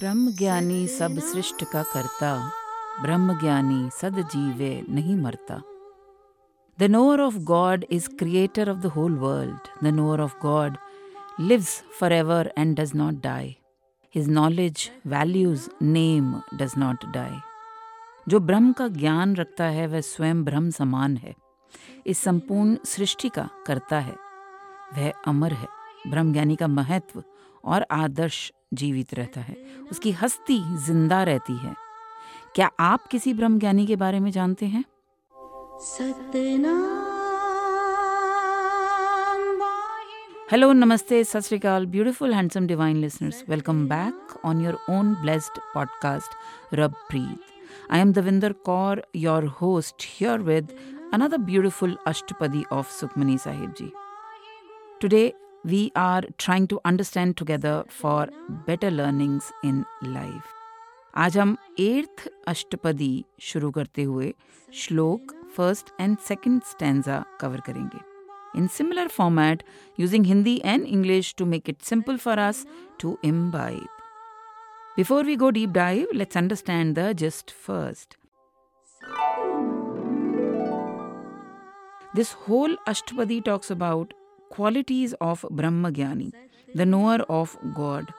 ब्रह्म ज्ञानी सब सृष्ट का करता ब्रह्म ज्ञानी सद जीवे नहीं मरता। The knower of God is creator of the whole world the knower of God lives for ever and does not die his knowledge values name does not die जो ब्रह्म का ज्ञान रखता है, वह स्वयं ब्रह्म समान है। इस संपूर्ण सृष्टि का करता है। वह अमर है ब्रह्मज्ञानी का महत्व और आदर्श जीवित रहता है। उसकी हस्ती ज़िंदा रहती है। क्या आप किसी ब्रह्मज्ञानी के बारे में जानते हैं? हेलो नमस्ते सत beautiful handsome divine listeners welcome back on your own blessed podcast Rab Preet I am Davinder Kaur your host here with another beautiful Ashtapadi of Sukhmani Sahib Ji. Today, we are trying to understand together for better learnings in life. आज हम earth अष्टपदी शुरू करते हुए श्लोक first and second stanza cover करेंगे in similar format using Hindi and English to make it simple for us to imbibe. Before we go deep dive, let's understand the gist first. This whole Ashtapadi talks about qualities of Brahmagyani, the knower of God.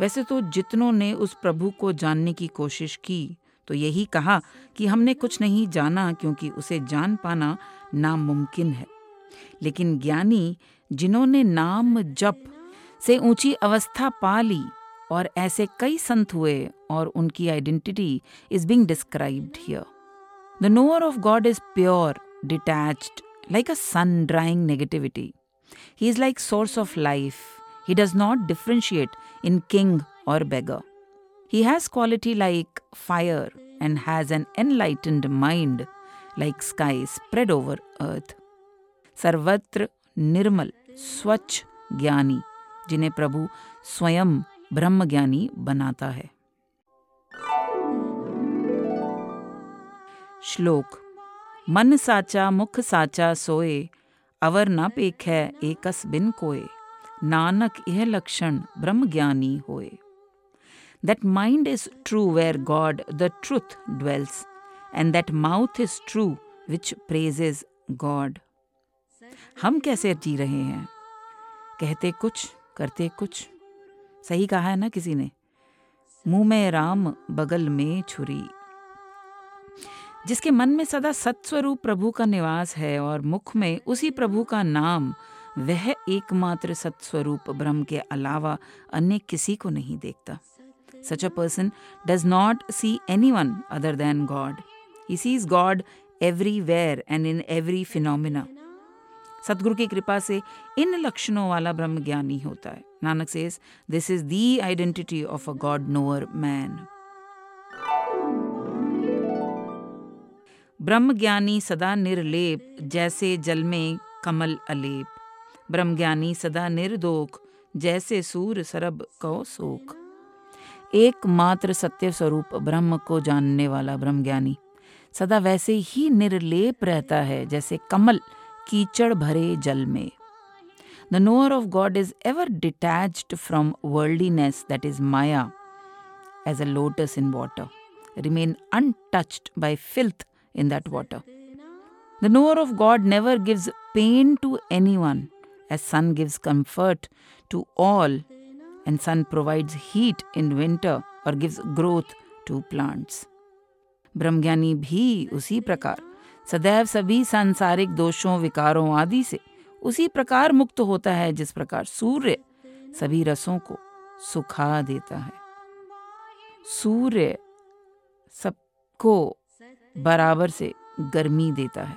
वैसे तो जितनों ने उस प्रभु को जानने की कोशिश की तो यही कहा कि हमने कुछ नहीं जाना क्योंकि उसे जान पाना नामुमकिन है लेकिन ज्ञानी जिन्होंने नाम जप से ऊँची अवस्था पा ली और ऐसे कई संत हुए और उनकी identity is being described here the knower of God is pure detached like a sun drawing negativity he is like source of life he does not differentiate in king और beggar. He has quality like fire and has an enlightened mind like sky spread over earth. सर्वत्र निर्मल स्वच्छ ज्ञानी जिन्हें प्रभु स्वयं ब्रह्म ज्ञानी बनाता है श्लोक मन साचा मुख साचा सोए अवर न पेखै एकस बिन कोय नानक यह लक्षण ब्रह्म ज्ञानी होए That mind is true where God, the truth, dwells, and that mouth is true which praises God. हम कैसे जी रहे हैं? कहते कुछ करते कुछ। सही कहा है ना किसी ने? मुँह में राम बगल में छुरी। जिसके मन में सदा सत्स्वरूप प्रभु का निवास है और मुख में उसी प्रभु का नाम, वह एकमात्र सत्स्वरूप ब्रह्म के अलावा अन्य किसी को नहीं देखता। Such a person does not see anyone other than God. He sees God everywhere and in every phenomena सतगुरु की कृपा से इन लक्षणों वाला ब्रह्म ज्ञानी होता है। Nanak says this is the identity of a God knower man ब्रह्म ज्ञानी सदा निर्लेप, जैसे जल में कमल अलेप। ब्रह्म ज्ञानी सदा निर्दोख, जैसे सूर सरब को सोख। एकमात्र सत्य स्वरूप ब्रह्म को जानने वाला ब्रह्मज्ञानी सदा वैसे ही निर्लेप रहता है, जैसे कमल कीचड़ भरे जल में। The knower of God is ever detached from worldliness that is maya as a lotus in water remain untouched by filth in that water the knower of God never gives pain to anyone as sun gives comfort to and sun provides heat in winter or gives growth to plants. ब्रह्मज्ञानी भी उसी प्रकार। सदैव सभी सांसारिक दोषों, विकारों आदि से उसी प्रकार मुक्त होता है, जिस प्रकार सूर्य सभी रसों को सुखा देता है। सूर्य सबको बराबर से गर्मी देता है।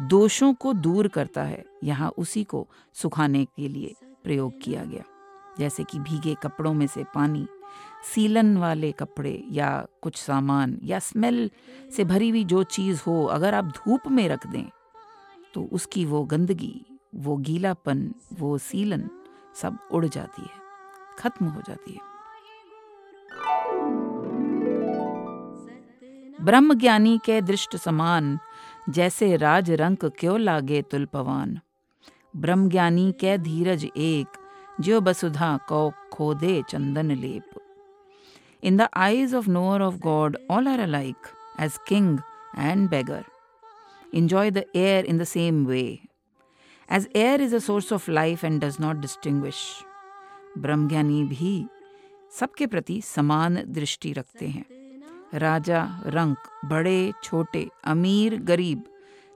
दोषों को दूर करता है। यहाँ उसी को सुखाने के लिए प्रयोग किया गया। जैसे कि भीगे कपड़ों में से पानी, सीलन वाले कपड़े या कुछ सामान या स्मेल से भरी हुई जो चीज़ हो, अगर आप धूप में रख दें तो उसकी वो गंदगी, वो गीलापन, वो सीलन सब उड़ जाती है, खत्म हो जाती है। ब्रह्म ज्ञानी के दृष्ट समान, जैसे राज रंक क्यों लागे तुलपवान ब्रह्म ज्ञानी के धीरज एक, ज्यो बसुधा कौ खोदे चंदन लेप। In the eyes of knower of God all are alike as king and beggar enjoy the air in the same way as air is a source of life and does not distinguish ब्रह्मज्ञानी भी सबके प्रति समान दृष्टि रखते हैं। राजा, रंक, बड़े, छोटे, अमीर, गरीब,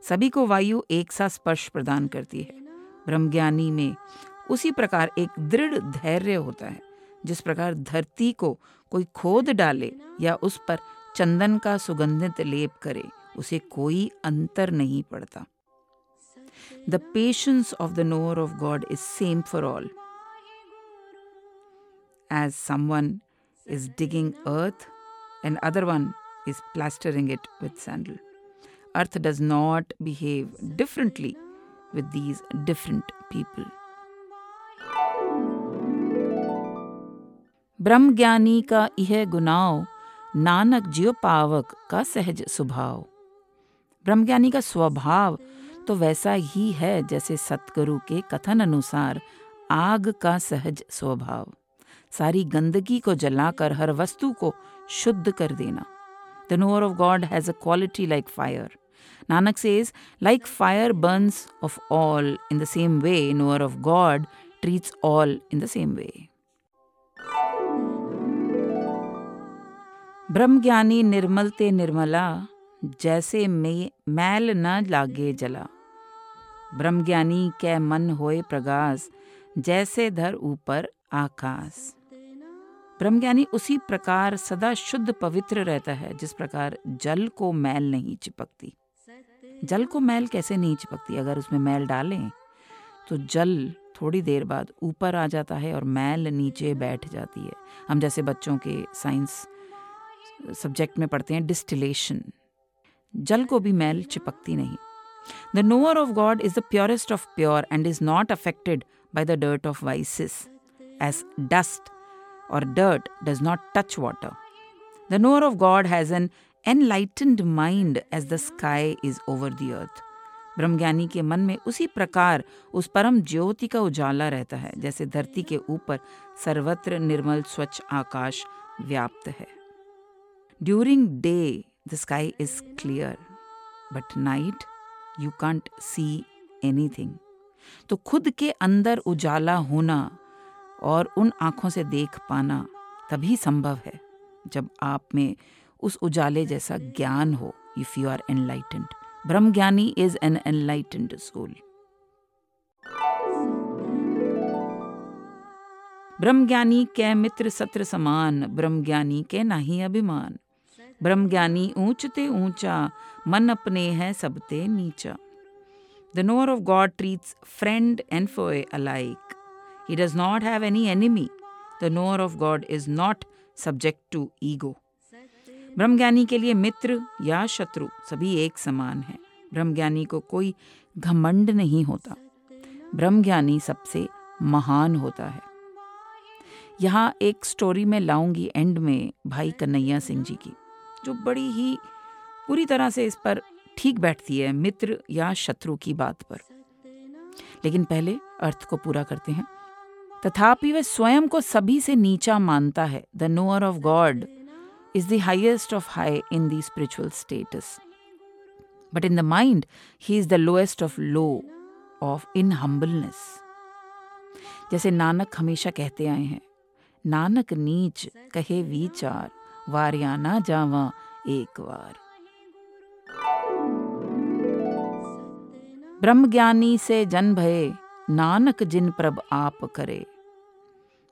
सभी को वायु एक सा स्पर्श प्रदान करती है। ब्रह्मज्ञानी में उसी प्रकार एक दृढ़ धैर्य होता है, जिस प्रकार धरती को कोई खोद डाले या उस पर चंदन का सुगंधित लेप करे, उसे कोई अंतर नहीं पड़ता। The patience of the knower of God is same for all as someone is digging earth and other one is plastering it with sandal. Earth does not behave differently with these different people. ब्रह्म ज्ञानी का यह गुनाव नानक ज्यो पावक का सहज स्वभाव ब्रह्मज्ञानी का स्वभाव तो वैसा ही है जैसे सतगुरु के कथन अनुसार आग का सहज स्वभाव सारी गंदगी को जलाकर, हर वस्तु को शुद्ध कर देना। The knower of God has a quality like fire Nanak says like fire burns off all in the same way knower of God treats all in the same way ब्रह्मज्ञानी निर्मल ते निर्मला, जैसे में, मैल न लागे जला। ब्रह्मज्ञानी कै मन होए प्रगास, जैसे धर ऊपर आकाश ब्रह्मज्ञानी उसी प्रकार सदा शुद्ध पवित्र रहता है, जिस प्रकार जल को मैल नहीं चिपकती। जल को मैल कैसे नहीं चिपकती? अगर उसमें मैल डालें तो जल थोड़ी देर बाद ऊपर आ जाता है और मैल नीचे बैठ जाती है। हम जैसे बच्चों के साइंस सब्जेक्ट में पढ़ते हैं, डिस्टिलेशन। जल को भी मैल चिपकती नहीं। The knower of God is the purest of pure and is not affected by the dirt of vices, as dust. Or dirt does not touch water. The knower of God has an enlightened mind as the sky is over the earth. ब्रह्मज्ञानी के मन में उसी प्रकार उस परम ज्योति का उजाला रहता है, जैसे धरती के ऊपर सर्वत्र निर्मल स्वच्छ आकाश व्याप्त है during day the sky is clear but night you can't see anything तो खुद के अंदर उजाला होना और उन आँखों से देख पाना तभी संभव है, जब आप में उस उजाले जैसा ज्ञान हो इफ़ यू आर एनलाइटेंड ब्रह्म ज्ञानी इज़ एन एनलाइटेंड सोल ब्रह्म ज्ञानी कै मित्र सत्र समान ब्रह्म ज्ञानी के नाही अभिमान. ब्रह्म ज्ञानी ऊंचते ऊँचा, मन अपने है सबते नीचा. The knower of God treats friend and foe alike He does not have any enemy. The knower of God is not subject to ego. ब्रह्मज्ञानी के लिए मित्र या शत्रु सभी एक समान है। ब्रह्मज्ञानी को कोई घमंड नहीं होता। ब्रह्मज्ञानी सबसे महान होता है। यहाँ एक स्टोरी में लाऊँगी एंड में भाई कन्हैया सिंह जी की, जो बड़ी ही पूरी तरह से इस पर ठीक बैठती है, मित्र या शत्रु की बात पर। लेकिन पहले अर्थ को पूरा करते हैं। तथापि वह स्वयं को सभी से नीचा मानता है। The knower of God is the highest of high in the spiritual status but in the mind he is the lowest of low of in humbleness जैसे नानक हमेशा कहते आए हैं, नानक नीच कहे विचार, वारिया ना जावा एक बार ब्रह्मज्ञानी से जन भय, नानक जिन प्रभ आप करे।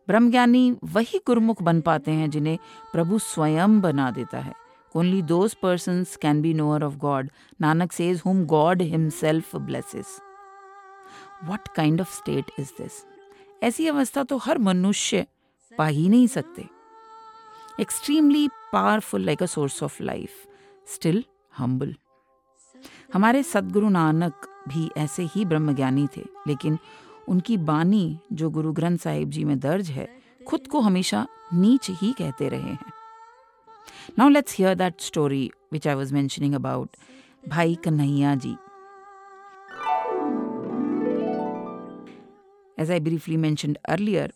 ब्रह्मज्ञानी वही गुरुमुख बन पाते हैं जिन्हें प्रभु स्वयं बना देता है। Only those person can be knower of God Nanak says whom God himself blesses what kind of state is this ऐसी अवस्था तो हर मनुष्य पा ही नहीं सकते। Extremely powerful like a source of life still humble हमारे सदगुरु नानक भी ऐसे ही ब्रह्मज्ञानी थे, लेकिन उनकी बानी जो गुरु ग्रंथ साहिब जी में दर्ज है खुद को हमेशा नीच ही कहते रहे हैं। Now let's hear that story which I was mentioning about Bhai Kanhaiya ji. As I briefly mentioned earlier,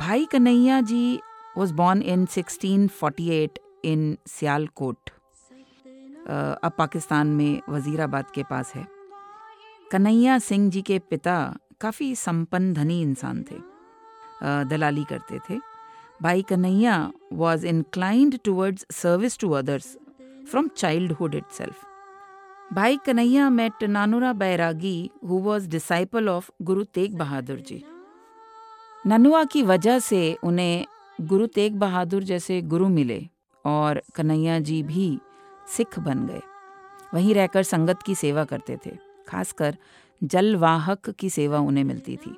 Bhai Kanhaiya ji was born in 1648 in Sialkot, uh, अब पाकिस्तान में वजीराबाद के पास है। कन्हैया सिंह जी के पिता काफ़ी संपन्न धनी इंसान थे दलाली करते थे। Bhai Kanhaiya was inclined towards service to others from itself Bhai Kanhaiya met Nanura Bairagi who was disciple of Guru Tegh Bahadur जी। ननुआ की वजह से उन्हें गुरु तेग बहादुर जैसे गुरु मिले और कन्हैया जी भी सिख बन गए। वहीं रहकर संगत की सेवा करते थे। खासकर जलवाहक की सेवा उन्हें मिलती थी।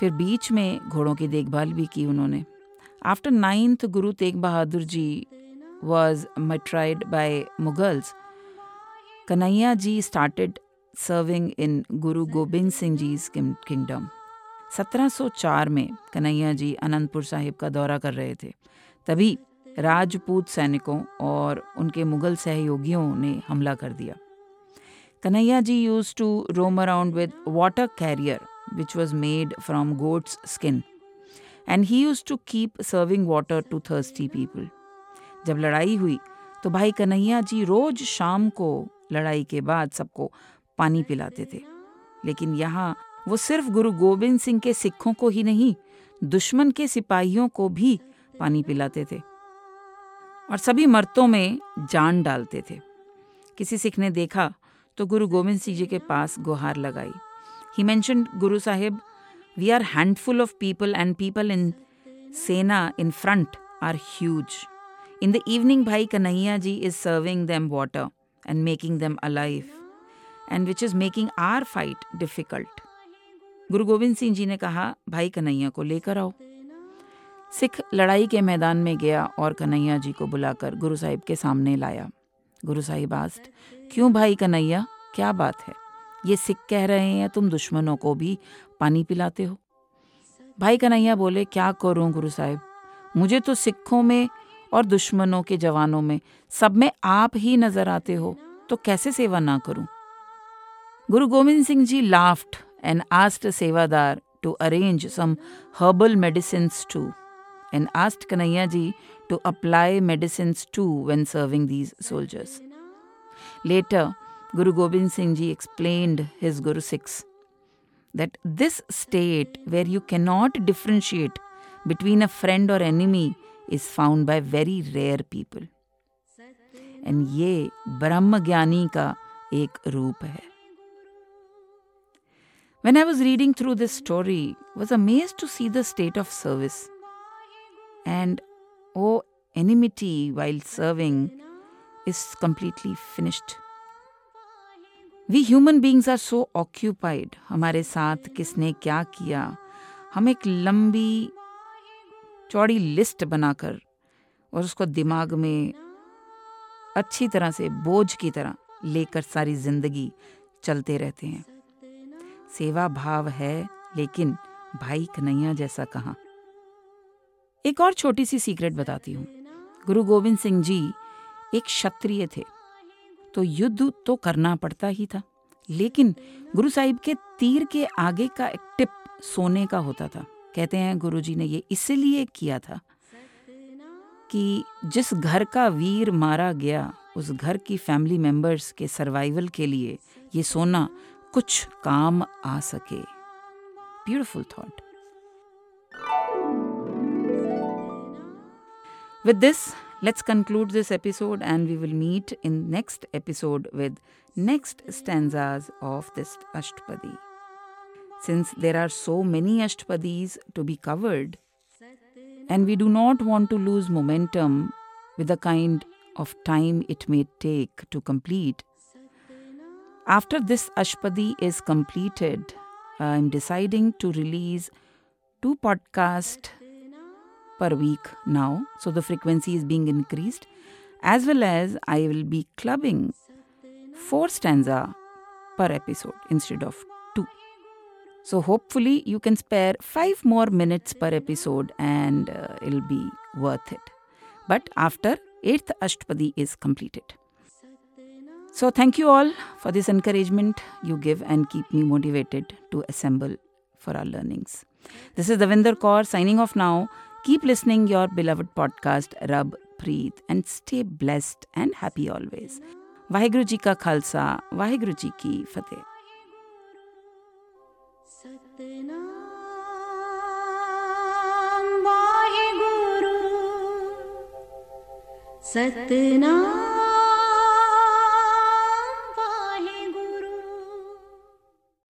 फिर बीच में घोड़ों की देखभाल भी की उन्होंने। After ninth Guru Tegh Bahadur ji was martyred by Mughals. Kanhaiya ji started serving in Guru Gobind Singh ji kingdom 1704 में कन्हैया जी अनंतपुर साहिब का दौरा कर रहे थे। तभी राजपूत सैनिकों और उनके मुगल सहयोगियों ने हमला कर दिया। Ji use to roam around with water carrier which was made from goats skin and he use to keep serving water to thirsty people जब लड़ाई हुई तो भाई कन्हैया जी रोज शाम को लड़ाई के बाद सबको पानी पिलाते थे। लेकिन यहाँ वो सिर्फ़ गुरु गोविंद सिंह के सिखों को ही नहीं, दुश्मन के सिपाहियों को भी पानी पिलाते थे। और सभी मर्तों में जान डालते थे। किसी सिख ने देखा तो गुरु गोविंद सिंह जी के पास गुहार लगाई। He mention Guru Sahib we are handful of people and people in सेना in front are huge in the evening Bhai Kanhaiya ji is serving them water and making them alive and which is making our fight difficult Guru Gobind Singh जी ने कहा, भाई कन्हैया को लेकर आओ. सिख लड़ाई के मैदान में गया और कन्हैया जी को बुलाकर गुरु साहिब के सामने लाया। गुरु साहिब आस्ट क्यों भाई कन्हैया? क्या बात है? ये सिख कह रहे हैं तुम दुश्मनों को भी पानी पिलाते हो? भाई कन्हैया बोले, क्या करूँ गुरु साहिब? मुझे तो सिखों में और दुश्मनों के जवानों में सब में आप ही नज़र आते हो तो कैसे सेवा ना करूँ? Guru Gobind Singh ji laughed and asked सेवादार to arrange some herbal medicine to and asked Kanhaiya ji to apply medicines too when serving these soldiers. Later, Guru Gobind Singh ji explained his Guru Sikhs that this state where you cannot differentiate between a friend or enemy is found by very rare people. And ये ब्रह्म ज्ञानी का एक रूप है When I was reading through this story, was amazed to see the state of service. And oh, enmity while serving is completely finished. We human beings are so occupied. हमारे साथ किसने क्या किया हम एक लंबी चौड़ी लिस्ट बनाकर और उसको दिमाग में अच्छी तरह से बोझ की तरह लेकर सारी ज़िंदगी चलते रहते हैं सेवा भाव है लेकिन भाई कन्हैया जैसा कहाँ एक और छोटी सी सीक्रेट बताती हूँ। गुरु गोविंद सिंह जी एक क्षत्रिय थे तो युद्ध तो करना पड़ता ही था, लेकिन गुरु साहिब के तीर के आगे का एक टिप सोने का होता था। कहते हैं, गुरु जी ने ये इसलिए किया था कि जिस घर का वीर मारा गया, उस घर की फैमिली मेंबर्स के सर्वाइवल के लिए ये सोना कुछ काम आ सके। Beautiful thought With this, let's conclude this episode and we will meet in next episode with next stanzas of this Ashtpadi. Since there are so many Ashtpadis to be covered and we do not want to lose momentum with the kind of time it may take to complete, after this Ashpadi is completed, I'm deciding to release two podcasts per week now. So the frequency is being increased. As well as I will be clubbing four stanza per episode instead of two. So hopefully you can spare five more minutes per episode and uh, it'll be worth it. But after 8th Ashtpadi is completed. So, thank you all for this encouragement you give and keep me motivated to assemble for our learnings. This is Davinder Kaur signing off now. Keep listening your beloved podcast, Rub, Breathe, and stay blessed and happy always. Waheguru ji ਕਾ ਖਾਲਸਾ ਵਾਹਿਗੁਰੂ ਜੀ ਕੀ ਫਤਿਹ